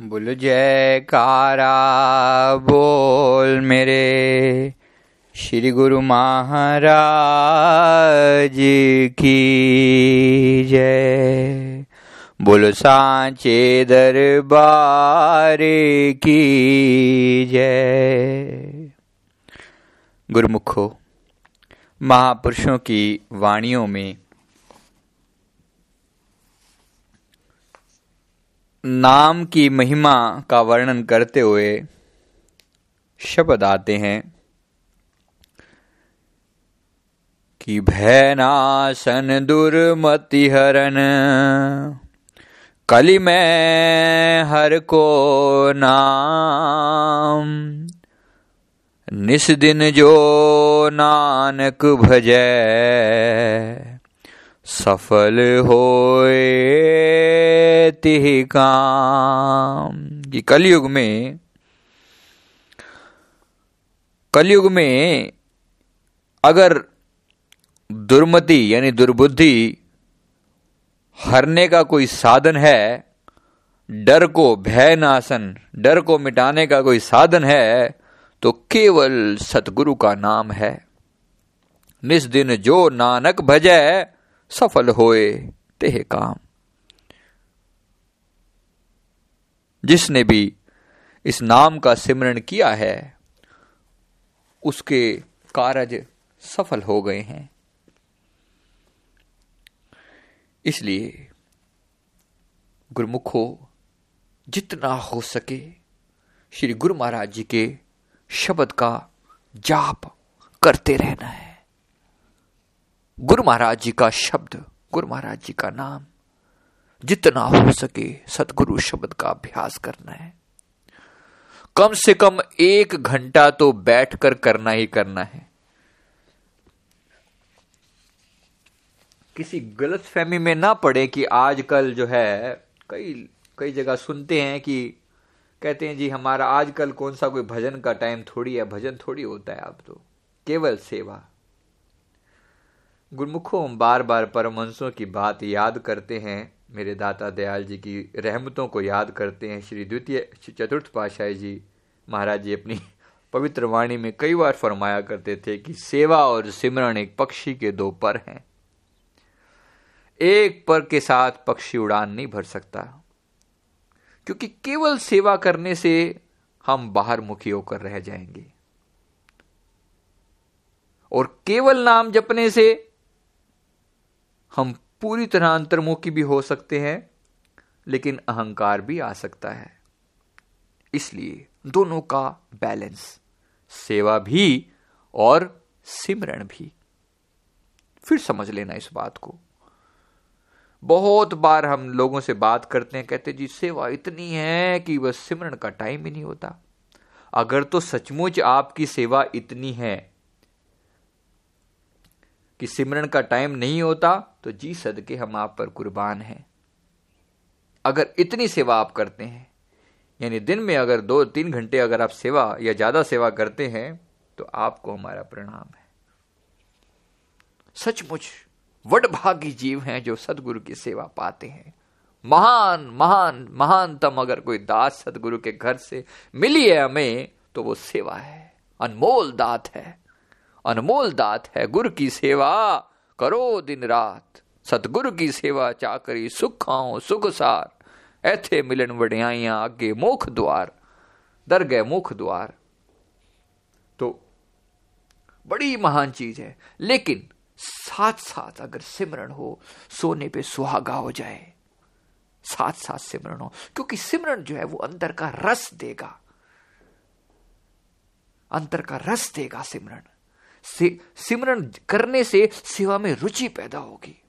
बोल जयकारा, बोल मेरे। श्री गुरु महाराज की जय। बोलो सांचे दरबार की जय। गुरुमुखो, महापुरुषों की वाणियों में नाम की महिमा का वर्णन करते हुए शब्द आते हैं कि भैनासन दुर्मति हरन कली में हर को नाम। निस दिन जो नानक भजै। सफल होए तिह काम। कि कलयुग में कलयुग में अगर दुर्मति यानी दुर्बुद्धि हरने का कोई साधन है, डर को भय नाशन डर को मिटाने का कोई साधन है तो केवल सतगुरु का नाम है। निस दिन जो नानक भजै सफल होए तेह काम। जिसने भी इस नाम का सिमरण किया है, उसके कारज सफल हो गए हैं। इसलिए गुरुमुखो, जितना हो सके श्री गुरु महाराज जी के शब्द का जाप करते रहना है। गुरु महाराज जी का शब्द, गुरु महाराज जी का नाम, जितना हो सके सदगुरु शब्द का अभ्यास करना है। कम से कम एक घंटा तो बैठकर करना ही करना है। किसी गलत फहमी में ना पड़े कि आजकल जो है, कई कई जगह सुनते हैं कि कहते हैं, जी, हमारा आजकल कौन सा कोई भजन का टाइम थोड़ी है, भजन थोड़ी होता है अब तो केवल सेवा। गुरमुखों बार बार परमहंसों की बात याद करते हैं। मेरे दाता दयाल जी की रहमतों को याद करते हैं। श्री द्वितीय चतुर्थ पाशाही जी महाराज जी अपनी पवित्र वाणी में कई बार फरमाया करते थे कि सेवा और सिमरण एक पक्षी के दो पर हैं। एक पर के साथ पक्षी उड़ान नहीं भर सकता। क्योंकि केवल सेवा करने से हम बाहर मुखी होकर रह जाएँगे। और केवल नाम जपने से हम पूरी तरह अंतर्मुखी भी हो सकते हैं, लेकिन अहंकार भी आ सकता है। इसलिए दोनों का बैलेंस, सेवा भी और सिमरण भी। फिर समझ लेना इस बात को। बहुत बार हम लोगों से बात करते हैं, कहते जी, सेवा इतनी है कि बस सिमरण का टाइम ही नहीं होता। अगर तो सचमुच आपकी सेवा इतनी है कि सिमरण का टाइम नहीं होता तो जी सदके हम आप पर कुर्बान हैं। अगर इतनी सेवा आप करते हैं, यानी दिन में अगर दो तीन घंटे अगर आप सेवा या ज़्यादा सेवा करते हैं तो आपको हमारा प्रणाम है। सचमुच वडभागी जीव हैं जो सदगुरु की सेवा पाते हैं। महान महान, महानतम अगर कोई दास सदगुरु के घर से मिली है हमें तो वो सेवा है, अनमोल दात है। अनमोल दात है गुरु की सेवा। करो दिन रात, सतगुरु की सेवा चाकरी, सुख खाओ सुख सार। ऐथे मिलन वड़ियाइया आगे मुख द्वार, दर गए मुख द्वार। तो बड़ी महान चीज़ है, लेकिन साथ साथ अगर सिमरण हो, सोने पे सुहागा हो जाए। साथ साथ सिमरण हो, क्योंकि सिमरण जो है वो अंदर का रस देगा। अंतर का रस देगा सिमरण सिमरण करने से सेवा में रुचि पैदा होगी।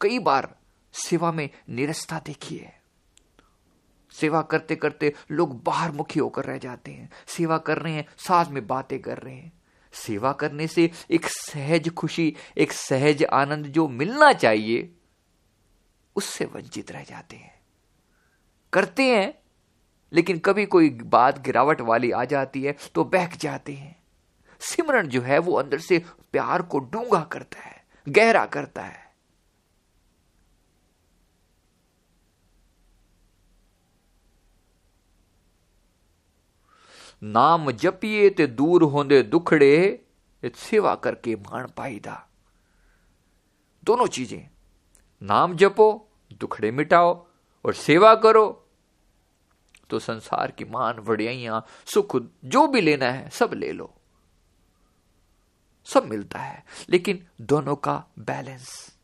कई बार सेवा में निरस्ता देखी है। सेवा करते करते लोग बाहर मुखी होकर रह जाते हैं। सेवा कर रहे हैं, साथ में बातें कर रहे हैं। सेवा करने से एक सहज खुशी, एक सहज आनंद जो मिलना चाहिए, उससे वंचित रह जाते हैं। करते हैं, लेकिन कभी कोई बात गिरावट वाली आ जाती है तो बहक जाते हैं। सिमरण जो है वो अंदर से प्यार को डूँगा करता है, गहरा करता है। नाम जपिए ते दूर होंदे दुखड़े सेवा करके मान पाईदा। दोनों चीज़ें, नाम जपो, दुखड़े मिटाओ और सेवा करो। तो संसार की मान वड़ियाइयाँ, सुख जो भी लेना है, सब ले लो। सब मिलता है, लेकिन दोनों का बैलेंस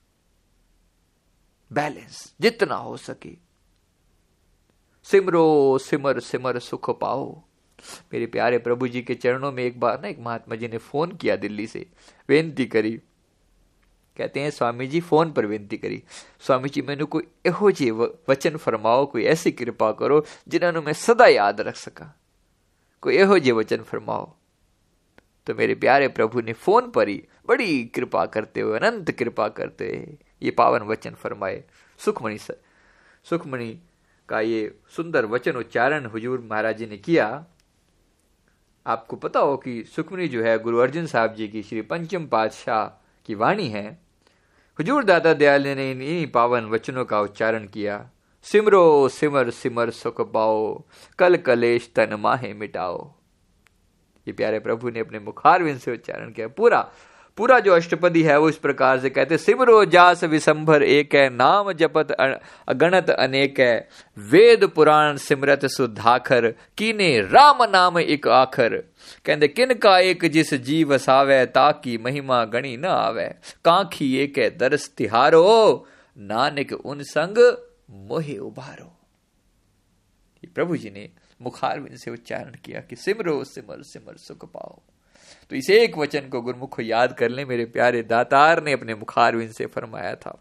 बैलेंस जितना हो सके। सिमरो, सिमर सिमर सुख पाओ। मेरे प्यारे प्रभु जी के चरणों में एक बार ना एक महात्मा जी ने फ़ोन किया दिल्ली से बेनती करी। कहते हैं, स्वामी जी, फ़ोन पर बेनती करी। स्वामी जी, मैंने कोई एहो जी वचन फरमाओ, कोई ऐसी कृपा करो जिन्होंने मैं सदा याद रख सका। कोई एहो जे वचन फरमाओ। तो मेरे प्यारे प्रभु ने फ़ोन पर ही बड़ी कृपा करते हुए, अनंत कृपा करते हुए ये पावन वचन फरमाए। सुखमणि सुखमणि का ये सुंदर वचन उच्चारण हुजूर महाराज जी ने किया। आपको पता हो कि सुखमणि जो है, गुरु अर्जुन साहब जी की श्री पंचम पातशाह की वाणी है। हुजूर दादा दयाल ने इन पावन वचनों का उच्चारण किया। सिमरो सिमर सिमर सुख पाओ, कल कलेश तन माहे मिटाओ। ये प्यारे प्रभु ने अपने मुखारविंद से उच्चारण किया। पूरा पूरा जो अष्टपदी है वो इस प्रकार से कहते सिमरो जास विसंभर एक है नाम जपत अगणत अनेक है वेद पुराण सिमरत सुधाखर कीने राम नाम एक आखर। कहते, किन का एक जिस जीव सावे, ताकि महिमा गणी न आवे? कांखी एक है दरस तिहारो, नानक उन संग मोहे उभारो। प्रभु जी ने मुखारविंद से उच्चारण किया कि सिमरो सिमर सिमर सुख पाओ। तो इस एक वचन को गुरमुख याद कर ले मेरे प्यारे दातार ने अपने मुखारविंद से फरमाया था।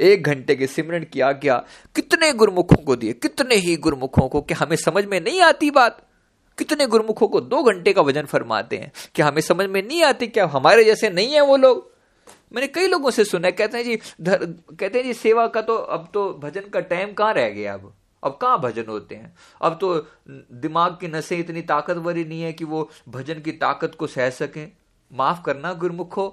एक घंटे के सिमरन की आज्ञा कितने गुरमुखों को दिए? कितने ही गुरमुखों को कि हमें समझ में नहीं आती बात। कितने गुरमुखों को दो घंटे का वज़न फरमाते हैं कि हमें समझ में नहीं आती क्या हमारे जैसे नहीं है वो लोग। मैंने कई लोगों से सुना कहते हैं जी धर, कहते हैं जी सेवा का तो अब तो भजन का टाइम कहाँ रह गया अब? अब कहाँ भजन होते हैं? अब तो दिमाग की नसें इतनी ताकतवर ही नहीं है कि वो भजन की ताकत को सह सकें। माफ़ करना गुरमुखो,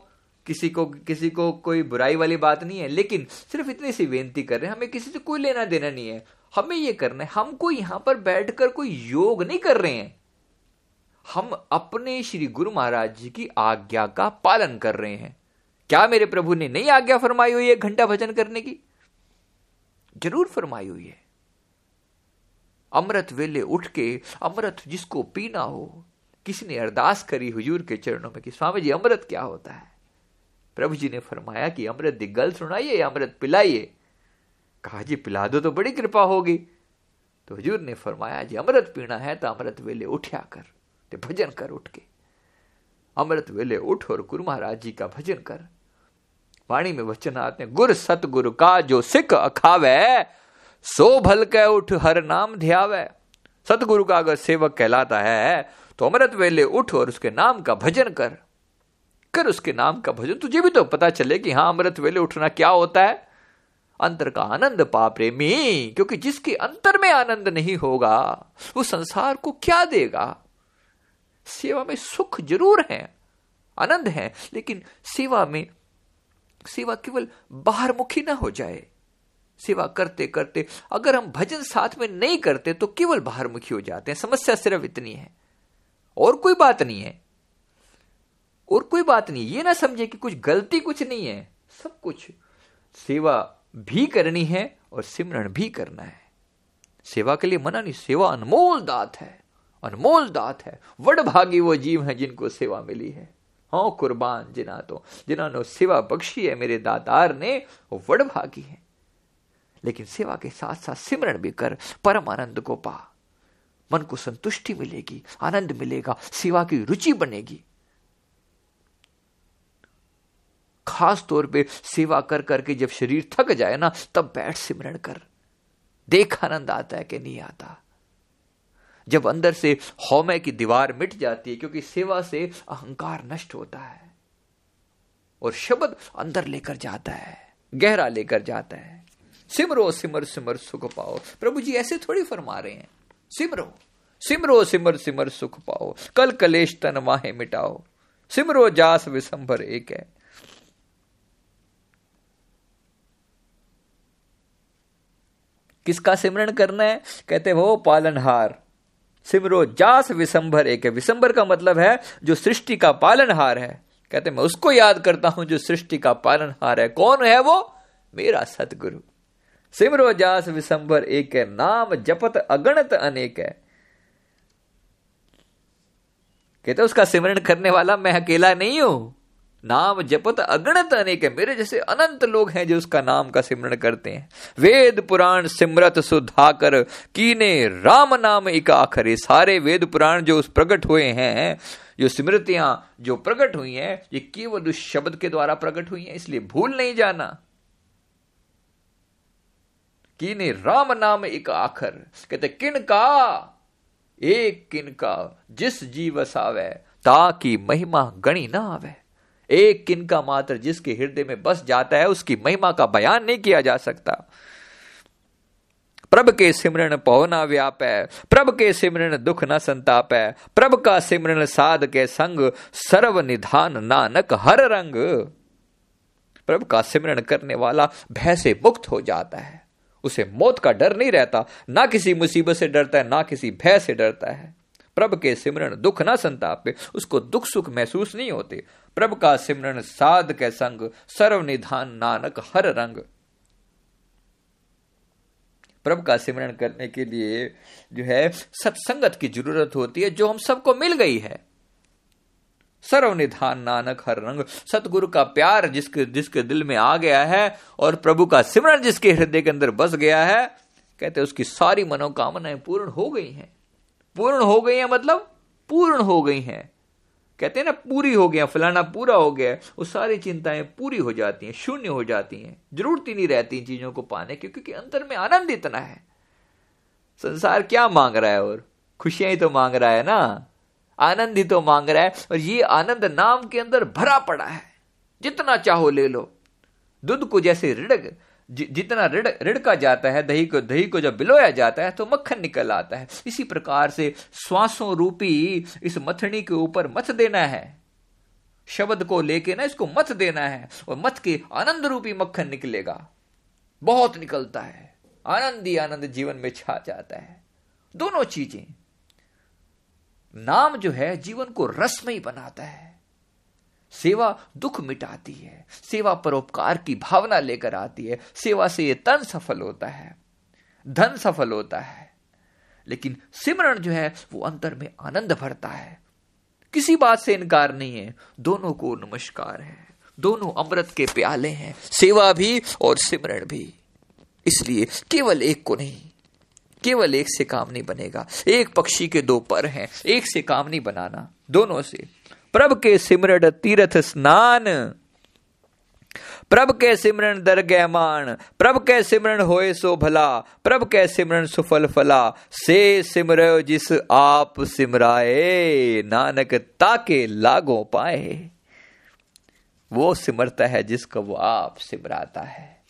किसी को किसी को कोई बुराई वाली बात नहीं है, लेकिन सिर्फ़ इतनी सी बेनती कर रहे हैं, हमें किसी से कोई लेना देना नहीं है। हमें ये करना है, हमको यहाँ पर बैठकर कोई योग नहीं कर रहे हैं। हम अपने श्री गुरु महाराज जी की आज्ञा का पालन कर रहे हैं। क्या मेरे प्रभु ने नहीं आज्ञा फरमाई हुई है घंटा भजन करने की? ज़रूर फरमाई हुई है। अमृत वेले उठ के अमृत जिसको पीना हो किसी ने अरदास करी हुजूर के चरणों में कि स्वामी जी, अमृत क्या होता है? प्रभु जी ने फरमाया कि अमृत दी गल सुनाइए, अमृत पिलाइए। कहा, जी, पिला दो तो बड़ी कृपा होगी। तो हजूर ने फरमाया, जी, अमृत पीना है तो अमृत वेले उठा कर, ते भजन कर उठ के अमृत वेले उठ और गुरु महाराज जी का भजन कर। वाणी में वचन आते गुर सतगुरु का जो सिख अखावे सो भल के उठ, हर नाम ध्यावे। सतगुरु का अगर सेवक कहलाता है तो अमृत वेले उठ और उसके नाम का भजन कर। कर उसके नाम का भजन, तुझे भी तो पता चले कि हाँ अमृत वेले उठना क्या होता है। अंतर का आनंद पा प्रेमी, क्योंकि जिसके अंतर में आनंद नहीं होगा, वो संसार को क्या देगा? सेवा में सुख ज़रूर है, आनंद है, लेकिन सेवा में, सेवा केवल बाहर मुखी ना हो जाए। सेवा करते करते, अगर हम भजन साथ में नहीं करते तो केवल बाहर मुखी हो जाते हैं। समस्या सिर्फ़ इतनी है। और कोई बात नहीं है। और कोई बात नहीं, ये ना समझे कि कुछ गलती कुछ नहीं है। सब कुछ। सेवा भी करनी है और सिमरण भी करना है। सेवा के लिए मना नहीं, सेवा अनमोल दात है। अनमोल दात है। वड भागी वो जीव है जिनको सेवा मिली है। हाँ कुर्बान जिना तो जिन्होंने सेवा बख्शी है, मेरे दातार ने, वो वड भागी है। लेकिन सेवा के साथ साथ सिमरण भी कर परम आनंद को पा। मन को संतुष्टि मिलेगी, आनंद मिलेगा, सेवा की रुचि बनेगी। खास तौर पे सेवा कर करके जब शरीर थक जाए ना, तब बैठ सिमरण कर। देख आनंद आता है कि नहीं आता। जब अंदर से हौमे की दीवार मिट जाती है, क्योंकि सेवा से अहंकार नष्ट होता है। और शब्द अंदर लेकर जाता है, गहरा लेकर जाता है। सिमरो, सिमर सिमर सुख पाओ। प्रभु जी, ऐसे थोड़ी फरमा रहे हैं। सिमरो सिमरो, सिमर सिमर सुख पाओ। कल कलेश तन माहे मिटाओ। सिमरो जास विसंभर एक। है किसका सिमरण करना है? कहते वो पालनहार। सिमरो जास विसंभर एक। है विसंभर का मतलब है, जो सृष्टि का पालनहार है। कहते मैं उसको याद करता हूँ, जो सृष्टि का पालनहार है। कौन है वो? मेरा सतगुरु सिमरो जास विसंभर एक है नाम जपत अगणत अनेक। है कहते उसका सिमरण करने वाला मैं अकेला नहीं हूँ। नाम जपत अगणत अनेक है मेरे जैसे अनंत लोग हैं जो उसका नाम का सिमरण करते हैं। वेद पुराण सिमरत सुधाकर, कीने राम नाम एक आखर। सारे वेद पुराण जो उस प्रकट हुए हैं, जो स्मृतियाँ जो प्रकट हुई हैं, ये केवल उस शब्द के द्वारा प्रकट हुई हैं, इसलिए भूल नहीं जाना। कीने राम नाम एक आखर। कहते, किन का? एक किन का? जिस जीव सावे ताकि महिमा गणी ना आवे। एक किन का मात्र जिसके हृदय में बस जाता है, उसकी महिमा का बयान नहीं किया जा सकता। प्रभ के सिमरण पवना व्याप है प्रभ के सिमरण दुख न संताप है प्रभ का सिमरण साध के संग सर्व निधान नानक हर रंग। प्रभ का सिमरण करने वाला भय से मुक्त हो जाता है। उसे मौत का डर नहीं रहता, ना किसी मुसीबत से डरता है, ना किसी भय से डरता है। प्रभ के सिमरण दुख ना संताप, उसको दुख सुख महसूस नहीं होते। प्रभ का सिमरण साध के संग सर्व निधान नानक हर रंग। प्रभ का सिमरण करने के लिए जो है, सत्संगत की ज़रूरत होती है, जो हम सबको मिल गई है। सर्व निधान नानक हर रंग, सतगुरु का प्यार जिसके जिसके दिल में आ गया है और प्रभु का सिमरण जिसके हृदय के अंदर बस गया है, कहते उसकी सारी मनोकामनाएँ पूर्ण हो गई हैं। पूर्ण हो गई हैं मतलब पूर्ण हो गई हैं। कहते हैं ना, पूरी हो गया, फलाना पूरा हो गया, वो सारी चिंताएँ पूरी हो जाती हैं, शून्य हो जाती हैं। ज़रूरत ही नहीं रहती इन चीज़ों को पाने की क्योंकि अंतर में आनंद इतना है। संसार क्या मांग रहा है और खुशियाँ ही तो मांग रहा है ना। आनंद ही तो मांग रहा है और ये आनंद नाम के अंदर भरा पड़ा है। जितना चाहो ले लो। दूध को जैसे रिड़क जितना रिड़, रिड़का जाता है, दही को दही को जब बिलोया जाता है तो मक्खन निकल आता है। इसी प्रकार से श्वासों रूपी इस मथनी के ऊपर मथ देना है। शब्द को लेके ना इसको मत देना है और मत के आनंद रूपी मक्खन निकलेगा। बहुत निकलता है। आनंद ही आनंद जीवन में छा जाता है। दोनों चीज़ें। नाम जो है जीवन को रसमयी बनाता है। सेवा दुख मिटाती है, सेवा परोपकार की भावना लेकर आती है, सेवा से ये तन सफल होता है, धन सफल होता है। लेकिन सिमरण जो है, वो अंतर में आनंद भरता है। किसी बात से इनकार नहीं है, दोनों को नमस्कार है, दोनों अमृत के प्याले हैं, सेवा भी और सिमरण भी। इसलिए केवल एक को नहीं केवल एक से काम नहीं बनेगा। एक पक्षी के दो पर हैं। एक से काम नहीं बनाना। दोनों से। प्रभ के सिमरण तीर्थ स्नान। प्रभ के सिमरण दरगह मान प्रभ के सिमरण होए सो भला। प्रभ के सिमरण सुफल फला। से सिमर जिस आप सिमराए। नानक ताके लागो पाए। वो सिमरता है जिसको वो आप सिमराता है।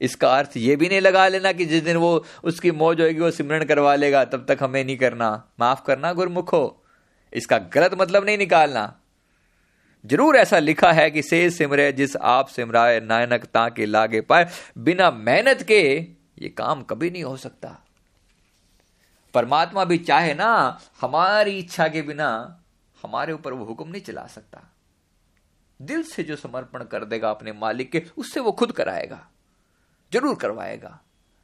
इसका अर्थ ये भी नहीं लगा लेना कि जिस दिन वो उसकी मौज होगी वो सिमरण करवा लेगा, तब तक हमें नहीं करना। माफ़ करना गुरमुखो। इसका गलत मतलब नहीं निकालना। ज़रूर ऐसा लिखा है कि से सिमरे, जिस आप सिमराए नायनक ताके लागे पाए। बिना मेहनत के ये काम कभी नहीं हो सकता। परमात्मा भी चाहे ना, हमारी इच्छा के बिना हमारे ऊपर वो हुक्म नहीं चला सकता। दिल से जो समर्पण कर देगा अपने मालिक के, उससे वो खुद कराएगा। ज़रूर करवाएगा।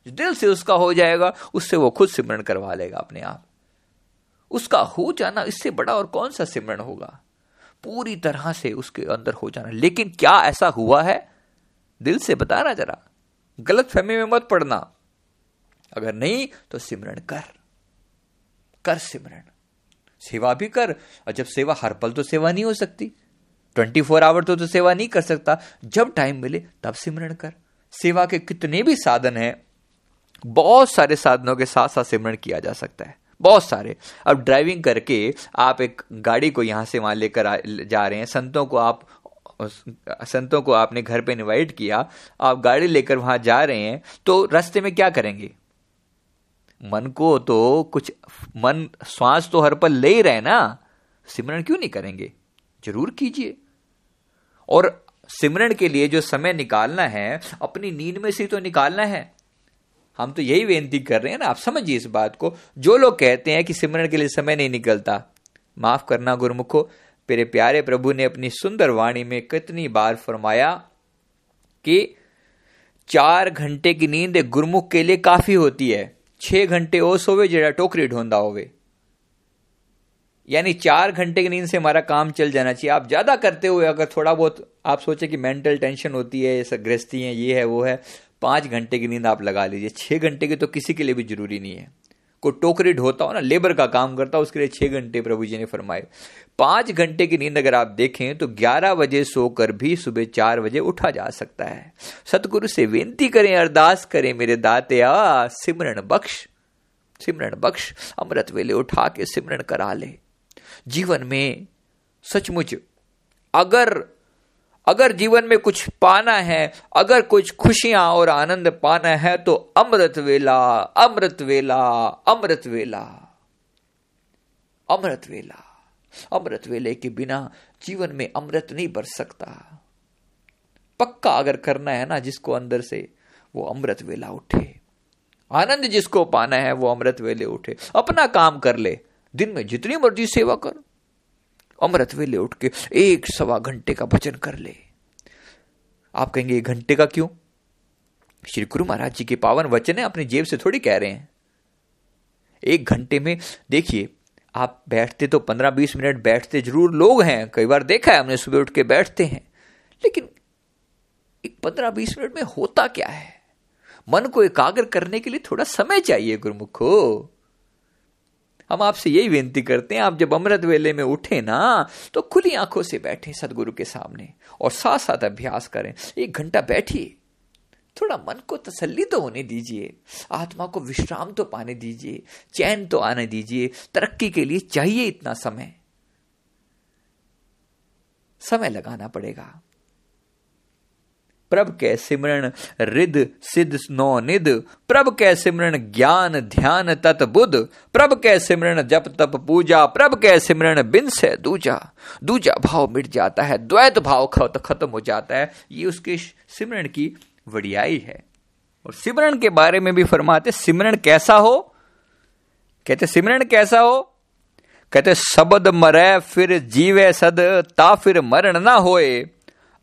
दिल से उसका हो जाएगा उससे वो खुद सिमरण करवा लेगा अपने आप। उसका हो जाना इससे बड़ा और कौन सा सिमरण होगा? पूरी तरह से उसके अंदर हो जाना। लेकिन क्या ऐसा हुआ है? दिल से बताना जरा। गलत फहमी में मत पड़ना। अगर नहीं तो सिमरण कर। कर सिमरण सेवा भी कर। और जब सेवा हर पल तो सेवा नहीं हो सकती। ट्वेंटी फोर आवर तो, तो सेवा नहीं कर सकता। जब टाइम मिले तब सिमरण कर। सेवा के कितने भी साधन हैं, बहुत सारे साधनों के साथ साथ सिमरण किया जा सकता है। बहुत सारे। अब ड्राइविंग करके आप एक गाड़ी को यहाँ से वहाँ लेकर जा रहे हैं, संतों को आप संतों को आपने घर पे इनवाइट किया, आप गाड़ी लेकर वहाँ जा रहे हैं तो रास्ते में क्या करेंगे? मन को तो कुछ, मन, श्वास तो हर पल ले ही रहे ना। सिमरण क्यों नहीं करेंगे? ज़रूर कीजिए। और सिमरण के लिए जो समय निकालना है, अपनी नींद में से तो निकालना है। हम तो यही बेनती कर रहे हैं ना, आप समझिए इस बात को। जो लोग कहते हैं कि सिमरण के लिए समय नहीं निकलता, माफ़ करना गुरुमुखो, मेरे प्यारे प्रभु ने अपनी सुंदर वाणी में कितनी बार फरमाया कि चार घंटे की नींद गुरमुख के लिए काफ़ी होती है। छह घंटे ओ सोवे जरा टोकरी ढूंढा होवे। यानी चार घंटे की नींद से हमारा काम चल जाना चाहिए। आप ज़्यादा करते हुए अगर थोड़ा बहुत आप सोचे कि मेंटल टेंशन होती है ऐसा गृहस्थी है, ये है, वो है, पाँच घंटे की नींद आप लगा लीजिए। छह घंटे की तो किसी के लिए भी ज़रूरी नहीं है। को टोकरी ढोता हो ना लेबर का काम करता हो, उसके लिए छह घंटे प्रभु जी ने फरमाए। पाँच घंटे की नींद अगर आप देखें तो ग्यारह बजे सोकर भी सुबह चार बजे उठा जा सकता है। सतगुरु से विनती करें, अरदास करें, मेरे दाते आ सिमरण बख्श सिमरण बख्श, अमृत वेले उठा के सिमरण करा ले। जीवन में सचमुच अगर अगर जीवन में कुछ पाना है, अगर कुछ खुशियाँ और आनंद पाना है तो अमृत वेला अमृत वेला अमृत वेला अमृत वेला। अमृत वेले के बिना जीवन में अमृत नहीं बरस सकता। पक्का अगर करना है ना, जिसको अंदर से वो अमृत वेला उठे। आनंद जिसको पाना है, वो अमृत वेले उठे। अपना काम कर ले। दिन में जितनी मर्ज़ी सेवा कर। अमृत वेले उठ के एक सवा घंटे का भजन कर ले। आप कहेंगे, एक घंटे का क्यों? श्री गुरु महाराज जी के पावन वचन है, अपनी जेब से थोड़ी कह रहे हैं। एक घंटे में, देखिए, आप बैठते तो पंद्रह बीस मिनट बैठते ज़रूर लोग हैं, कई बार देखा है हमने, सुबह उठ के बैठते हैं। लेकिन एक पंद्रह बीस मिनट में होता क्या है? मन को एकाग्र करने के लिए थोड़ा समय चाहिए, गुरुमुखो। हम आपसे यही विनती करते हैं, आप जब अमृत वेले में उठे ना तो खुली आँखों से बैठे सदगुरु के सामने और साथ साथ अभ्यास करें। एक घंटा बैठिए। थोड़ा मन को तसल्ली तो होने दीजिए। आत्मा को विश्राम तो पाने दीजिए। चैन तो आने दीजिए। तरक्की के लिए चाहिए इतना समय। समय लगाना पड़ेगा। प्रभ के सिमरण रिद सिद्ध नो निद, प्रभ कै सिमरण ज्ञान ध्यान तत बुद्ध प्रभ कै सिमरण जप तप पूजा, प्रभ के सिमरण बिन से दूजा। दूजा भाव मिट जाता है, द्वैत भाव खत खत्म हो जाता है। ये उसके सिमरण की वड़ियाई है। और सिमरण के बारे में भी फरमाते सिमरण कैसा हो? कहते सिमरण कैसा हो? कहते, सबद मरे फिर जीवे सद, ता फिर मरण ना होए।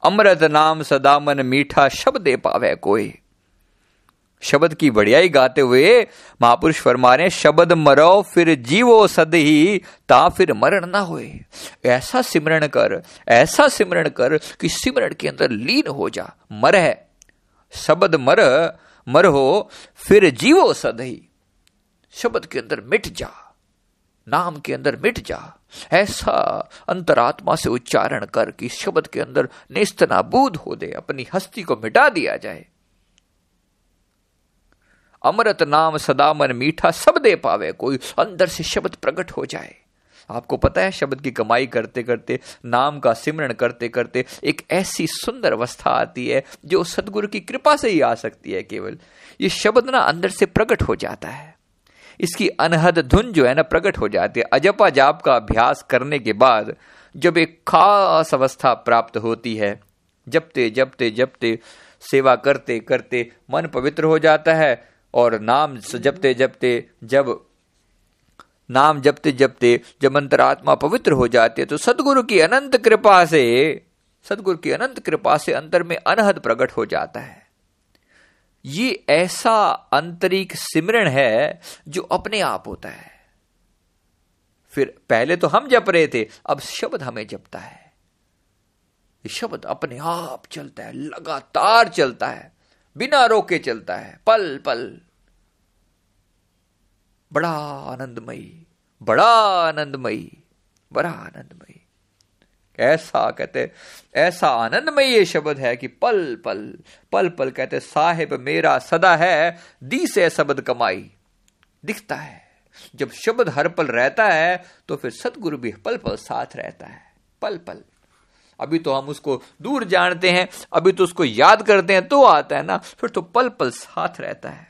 अमृत नाम सदा मन मीठा शब्द पावे कोई। शब्द की बढ़ियाई गाते हुए महापुरुष फरमा रहे शब्द मरो, फिर जीवो सद ही ता फिर मरण ना होए। ऐसा सिमरण कर, ऐसा सिमरण कर कि सिमरण के अंदर लीन हो जा, मर है। शब्द मर मर हो, फिर जीवो सद ही शब्द के अंदर मिट जा। नाम के अंदर मिट जा। ऐसा अंतरात्मा से उच्चारण कर कि शब्द के अंदर निस्त नाबूद हो दे, अपनी हस्ती को मिटा दिया जाए। अमृत नाम सदा मन मीठा सब दे पावे, कोई अंदर से शब्द प्रकट हो जाए। आपको पता है, शब्द की कमाई करते करते नाम का सिमरण करते करते एक ऐसी सुंदर अवस्था आती है, जो सदगुरु की कृपा से ही आ सकती है केवल। ये शब्द ना अंदर से प्रकट हो जाता है। इसकी अनहद धुन जो है ना प्रकट हो जाती है। अजपा जाप का अभ्यास करने के बाद जब एक खास अवस्था प्राप्त होती है, जपते जपते जपते, सेवा करते करते मन पवित्र हो जाता है और नाम जपते जपते, जब नाम जपते जपते, जब अंतरात्मा पवित्र हो जाती है तो सदगुरु की अनंत कृपा से, सदगुरु की अनंत कृपा से अंतर में अनहद प्रकट हो जाता है। ये ऐसा आंतरिक सिमरण है जो अपने आप होता है। फिर पहले तो हम जप रहे थे, अब शब्द हमें जपता है। शब्द अपने आप चलता है, लगातार चलता है, बिना रोके चलता है, पल पल। बड़ा आनंदमयी बड़ा आनंदमयी बड़ा आनंदमयी। ऐसा कहते, ऐसा आनंदमय ये शब्द है कि पल पल पल पल कहते, साहिब मेरा सदा है, दी से शब्द कमाई। दिखता है। जब शब्द हर पल रहता है तो फिर सदगुरु भी पल पल साथ रहता है। पल पल। अभी तो हम उसको दूर जानते हैं, अभी तो उसको याद करते हैं तो आता है ना, फिर तो पल पल साथ रहता है।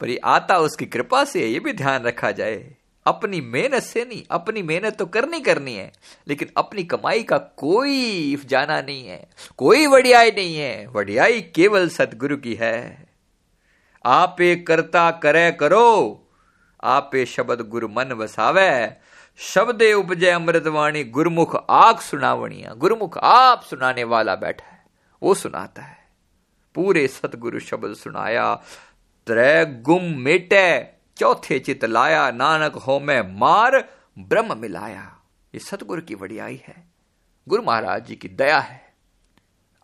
पर ये आता उसकी कृपा से, ये भी ध्यान रखा जाए। अपनी मेहनत से नहीं, अपनी मेहनत तो करनी करनी है, लेकिन अपनी कमाई का कोई जाना नहीं है, कोई वडियाई नहीं है, वडियाई केवल सदगुरु की है। आपे करता करे करो, आपे शब्द गुरु मन वसावे, शब्द उपजय अमृतवाणी गुरुमुख आग सुनावणिया, गुरुमुख आप सुनाने वाला बैठा है, वो सुनाता है। पूरे सतगुरु शब्द सुनाया, त्रै गुम मेटे चौथे चित लाया, नानक हो में मार, ब्रह्म मिलाया। ये सतगुरु की वड़ियाई है। गुरु महाराज जी की दया है।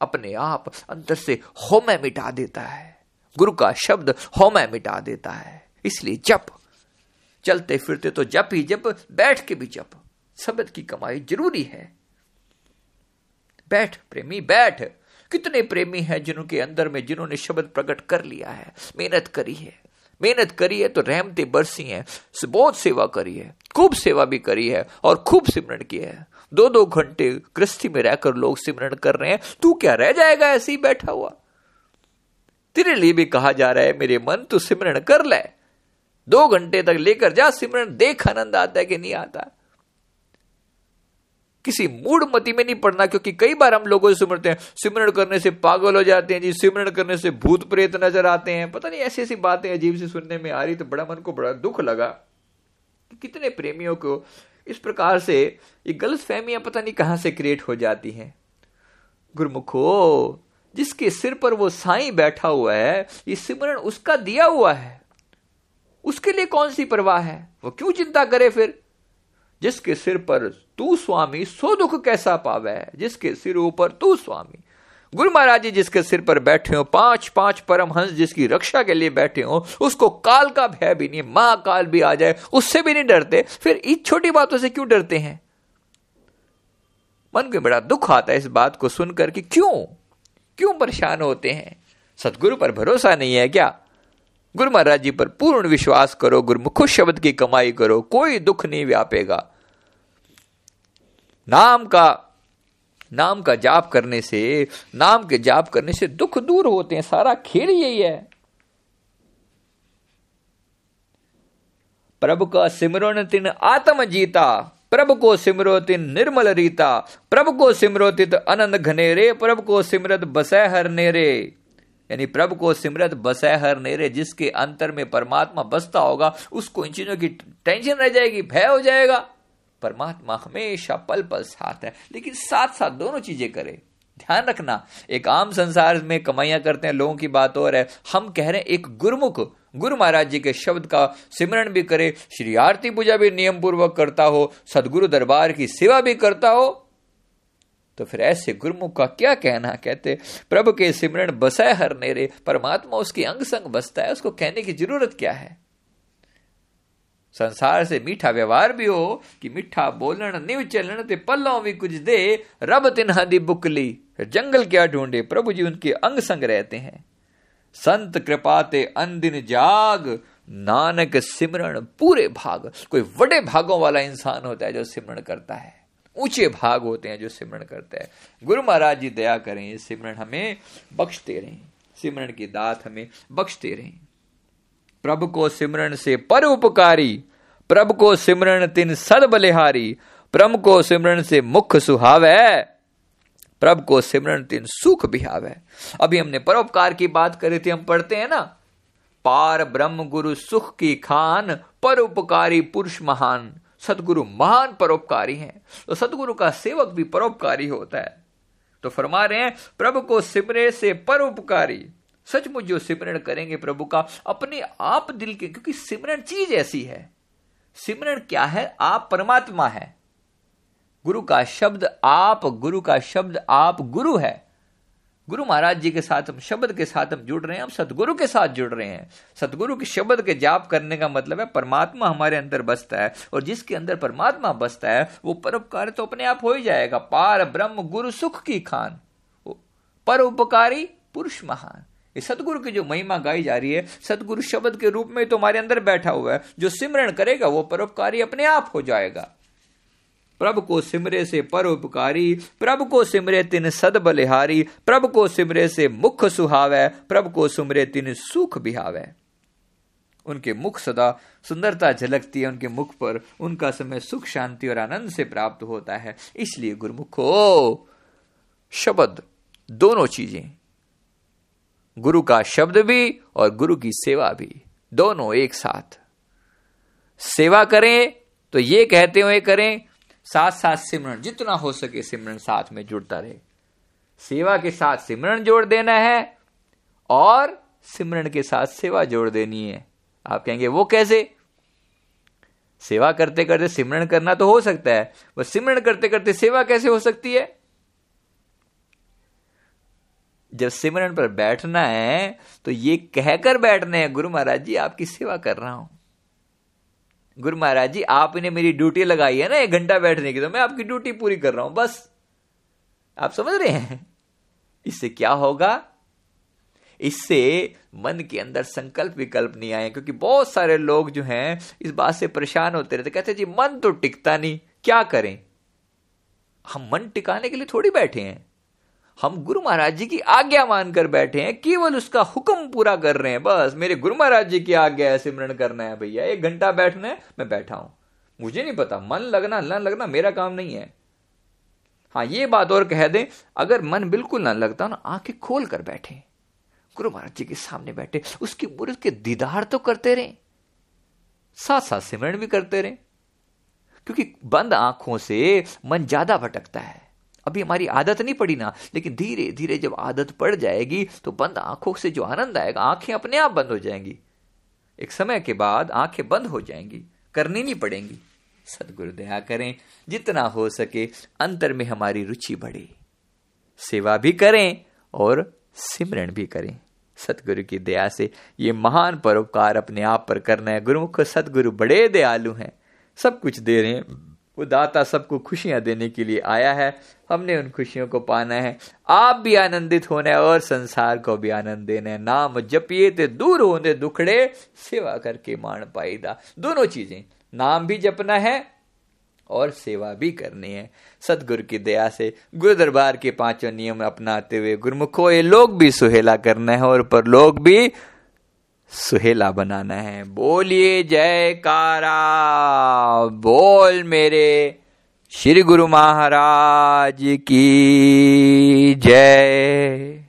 अपने आप अंदर से होमय मिटा देता है। गुरु का शब्द होमय मिटा देता है। इसलिए जप। चलते फिरते तो जप ही जप, बैठ के भी जप। शब्द की कमाई ज़रूरी है। बैठ, प्रेमी, बैठ। कितने प्रेमी हैं जिनके अंदर में जिन्होंने शब्द प्रकट कर लिया है, मेहनत करी है। मेहनत करी है तो रहमतें बरसी है बहुत सेवा करी है, खूब सेवा भी करी है और खूब सिमरण किया है। दो दो घंटे गृहस्थी में रहकर लोग सिमरण कर रहे हैं, तू क्या रह जाएगा ऐसे ही बैठा हुआ? तेरे लिए भी कहा जा रहा है, मेरे मन, तू सिमरण कर ले। दो घंटे तक लेकर जा सिमरण देख आनंद आता है कि नहीं आता। किसी मूड मती में नहीं पड़ना क्योंकि कई बार हम लोगों से सुमरते हैं। सिमरण करने से पागल हो जाते हैं जी, सिमरण करने से भूत प्रेत नज़र आते हैं। पता नहीं ऐसी ऐसी बातें अजीब से सुनने में आ रही तो बड़ा मन को बड़ा दुख लगा कि कितने प्रेमियों को इस प्रकार से ये गलत फहमियाँ पता नहीं कहाँ से क्रिएट हो जाती हैं। गुरमुखो, जिसके सिर पर वो साई बैठा हुआ है, ये सिमरण उसका दिया हुआ है। उसके लिए कौन सी परवाह है? वो क्यों चिंता करे फिर? जिसके सिर पर तू स्वामी, सो दुख कैसा पावे? जिसके सिर ऊपर तू स्वामी। गुरु महाराज जी जिसके सिर पर बैठे हो पाँच पाँच परमहंस जिसकी रक्षा के लिए बैठे हो, उसको काल का भय भी नहीं, महाकाल भी आ जाए, उससे भी नहीं डरते। फिर इन छोटी बातों से क्यों डरते हैं? मन में बड़ा दुख आता है इस बात को सुनकर कि क्यों? क्यों परेशान होते हैं? सतगुरु पर भरोसा नहीं है क्या? गुरु महाराज जी पर पूर्ण विश्वास करो, गुरुमुख शब्द की कमाई करो, कोई दुख नहीं व्यापेगा। नाम का नाम का जाप करने से, नाम के जाप करने से दुख दूर होते हैं, सारा खेल यही है। प्रभु का सिमरण तिन आत्म जीता, प्रभु को सिमरो तिन निर्मल रीता, प्रभु को सिमरो तित आनंद घनेरे, प्रभु को सिमरत बसै हर नेरे। यानी प्रभु को सिमरत बसै हर नेरे, जिसके अंतर में परमात्मा बसता होगा, उसको इन चीज़ों की टेंशन रह जाएगी, भय हो जाएगा। परमात्मा हमेशा पल पल साथ है। लेकिन साथ साथ दोनों चीज़ें करे। ध्यान रखना, एक आम संसार में कमाइयाँ करते हैं, लोगों की बात और है। हम कह रहे हैं, एक गुरुमुख, गुरु महाराज जी के शब्द का सिमरण भी करे, श्री आरती पूजा भी नियम पूर्वक करता हो, सदगुरु दरबार की सेवा भी करता हो तो फिर ऐसे गुरुमुख का क्या कहना कहते, प्रभु के सिमरण बसाए हर नेरे, परमात्मा उसके अंग संग बसता है, उसको कहने की ज़रूरत क्या है? संसार से मीठा व्यवहार भी हो कि मीठा बोलन निव चलन ते पल्लों भी कुछ दे रब तिन्हा दी बुकली। जंगल क्या ढूंढे, प्रभु जी उनके अंग संग रहते हैं। संत कृपाते दिन जाग, नानक सिमरण पूरे भाग। कोई बड़े भागों वाला इंसान होता है जो सिमरण करता है। ऊँचे भाग होते हैं जो सिमरण करता है। गुरु महाराज जी दया करें सिमरण हमें बख्शते रहें। सिमरण की दात हमें बख्शते रहें। प्रभु को सिमरण से पर उपकारी प्रभु को सिमरण तिन सद बलिहारी, प्रभु को सिमरण से मुख सुहावे, प्रभु को सिमरण तिन सुख बिहावे। अभी हमने परोपकार की बात करी थी, हम पढ़ते हैं ना, पार ब्रह्म गुरु सुख की खान, परोपकारी पुरुष महान। सतगुरु महान परोपकारी हैं। तो सतगुरु का सेवक भी परोपकारी होता है। तो फरमा रहे हैं, प्रभु को सिमरे से परोपकारी सचमुच जो सिमरण करेंगे प्रभु का, अपने आप दिल के, क्योंकि सिमरण चीज़ ऐसी है। सिमरण क्या है? आप परमात्मा है। गुरु का शब्द आप, गुरु का शब्द आप, गुरु है। गुरु महाराज जी के साथ हम, शब्द के साथ हम जुड़ रहे हैं, हम सतगुरु के साथ जुड़ रहे हैं। सतगुरु के शब्द के जाप करने का मतलब है, परमात्मा हमारे अंदर बसता है, और जिसके अंदर परमात्मा बसता है, वो परोपकार तो अपने आप हो ही जाएगा। पार ब्रह्म गुरु सुख की खान परोपकारी पुरुष महान। ये सदगुरु की जो महिमा गाई जा रही है, सदगुरु शब्द के रूप में तुम्हारे अंदर बैठा हुआ है। जो सिमरण करेगा, वो परोपकारी अपने आप हो जाएगा। प्रभु को सिमरे से परोपकारी, प्रभु को सिमरे तिन सद बलिहारी, प्रभु को सिमरे से मुख सुहावे, प्रभु को सिमरे तिन सुख बिहावे। उनके मुख सदा सुंदरता झलकती है, उनके मुख पर उनका समय सुख, शांति और आनंद से प्राप्त होता है। इसलिए गुरुमुखो, शब्द, दोनों चीज़ें गुरु का शब्द भी और गुरु की सेवा भी, दोनों एक साथ। सेवा करें तो ये कहते हुए करें साथ साथ सिमरण जितना हो सके सिमरण साथ में जुड़ता रहे। सेवा के साथ सिमरण जोड़ देना है और सिमरण के साथ सेवा जोड़ देनी है। आप कहेंगे, वो कैसे? सेवा करते करते सिमरण करना तो हो सकता है वो सिमरण करते करते सेवा कैसे हो सकती है? जब सिमरण पर बैठना है तो ये कहकर बैठने हैं, गुरु महाराज जी, आपकी सेवा कर रहा हूँ। गुरु महाराज जी, आपने मेरी ड्यूटी लगाई है ना, एक घंटा बैठने की तो मैं आपकी ड्यूटी पूरी कर रहा हूँ, बस। आप समझ रहे हैं? इससे क्या होगा? इससे मन के अंदर संकल्प विकल्प नहीं आए, क्योंकि बहुत सारे लोग जो हैं, इस बात से परेशान होते रहते, कहते जी, मन तो टिकता नहीं, क्या करें? हम मन टिकाने के लिए थोड़ी बैठे हैं। हम गुरु महाराज जी की आज्ञा मानकर बैठे हैं, केवल उसका हुक्म पूरा कर रहे हैं, बस, मेरे गुरु महाराज जी की आज्ञा है सिमरण करना है भैया, एक घंटा बैठना है, मैं बैठा हूँ। मुझे नहीं पता, मन लगना, न लगना मेरा काम नहीं है। हाँ ये बात और कह दें, अगर मन बिल्कुल ना लगता, ना आँखें खोल कर बैठे, गुरु महाराज जी के सामने बैठे, उसकी मूर्त के दीदार तो करते रहे साथ साथ सिमरण भी करते रहे, क्योंकि बंद आँखों से मन ज़्यादा भटकता है। अभी हमारी आदत नहीं पड़ी ना, लेकिन धीरे धीरे जब आदत पड़ जाएगी तो बंद आँखों से जो आनंद आएगा, आँखें अपने आप बंद हो जाएँगी। एक समय के बाद आँखें बंद हो जाएँगी, करनी नहीं पड़ेंगी। सदगुरु दया करें, जितना हो सके अंतर में हमारी रुचि बढ़े। सेवा भी करें और सिमरण भी करें। सतगुरु की दया से ये महान परोपकार अपने आप पर करना है। गुरुमुख सतगुरु बड़े दयालु हैं। सब कुछ दे रहे हैं। वो दाता सबको खुशियाँ देने के लिए आया है। हमने उन खुशियों को पाना है। आप भी आनंदित होना और संसार को भी आनंद देना। नाम जपिए ते दूर होने दुखड़े, सेवा करके मान पाईदा। दोनों चीज़ें। नाम भी जपना है और सेवा भी करनी है। सदगुरु की दया से गुरु दरबार के पाँचों नियम अपनाते हुए गुरुमुखो, ये लोग भी सुहेला करना है और पर लोग भी सुहेला बनाना है। बोलिए जयकारा बोल मेरे श्री गुरु महाराज की जय।